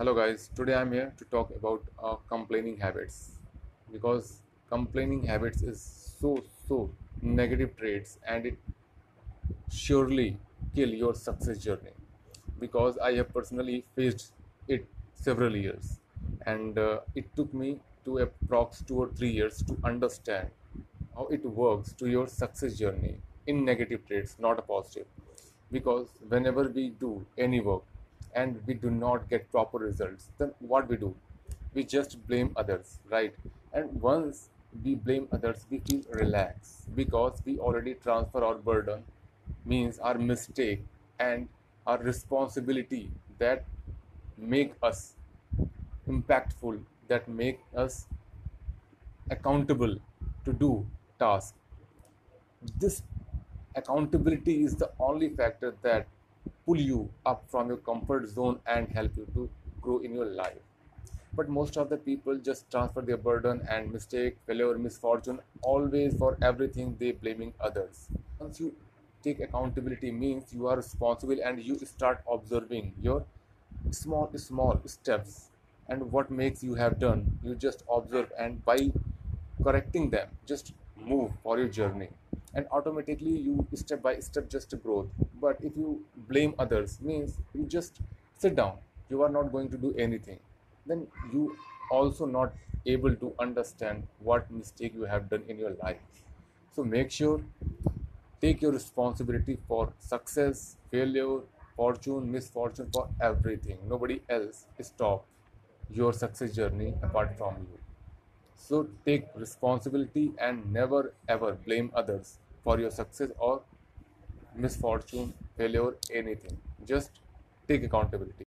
hello guys. Today i'm here to talk about uh, complaining habits because complaining habits is so so negative traits and it surely kill your success journey because i have personally faced it several years and uh, it took me to approx 2 or 3 years to understand how it works to your success journey in negative traits not a positive because whenever we do any work and we do not get proper results then what we do? We just blame others right? And once we blame others we feel relaxed because we already transfer our burden means our mistake and our responsibility that make us impactful that make us accountable to do task. This accountability is the only factor that pull you up from your comfort zone and help you to grow in your life. But most of the people just transfer their burden and mistake failure misfortune always for everything they blaming others. Once you take accountability means you are responsible and you start observing your small small steps and what makes you have done. You just observe and by correcting them just move for your journey and automatically you step by step just growth but if you blame others means you just sit down. You are not going to do anything. Then you also not able to understand what mistake you have done in your life. So make sure take your responsibility for success failure fortune misfortune for everything. Nobody else stop your success journey apart from you so take responsibility and never ever blame others for your success or misfortune, failure, anything. Just take accountability.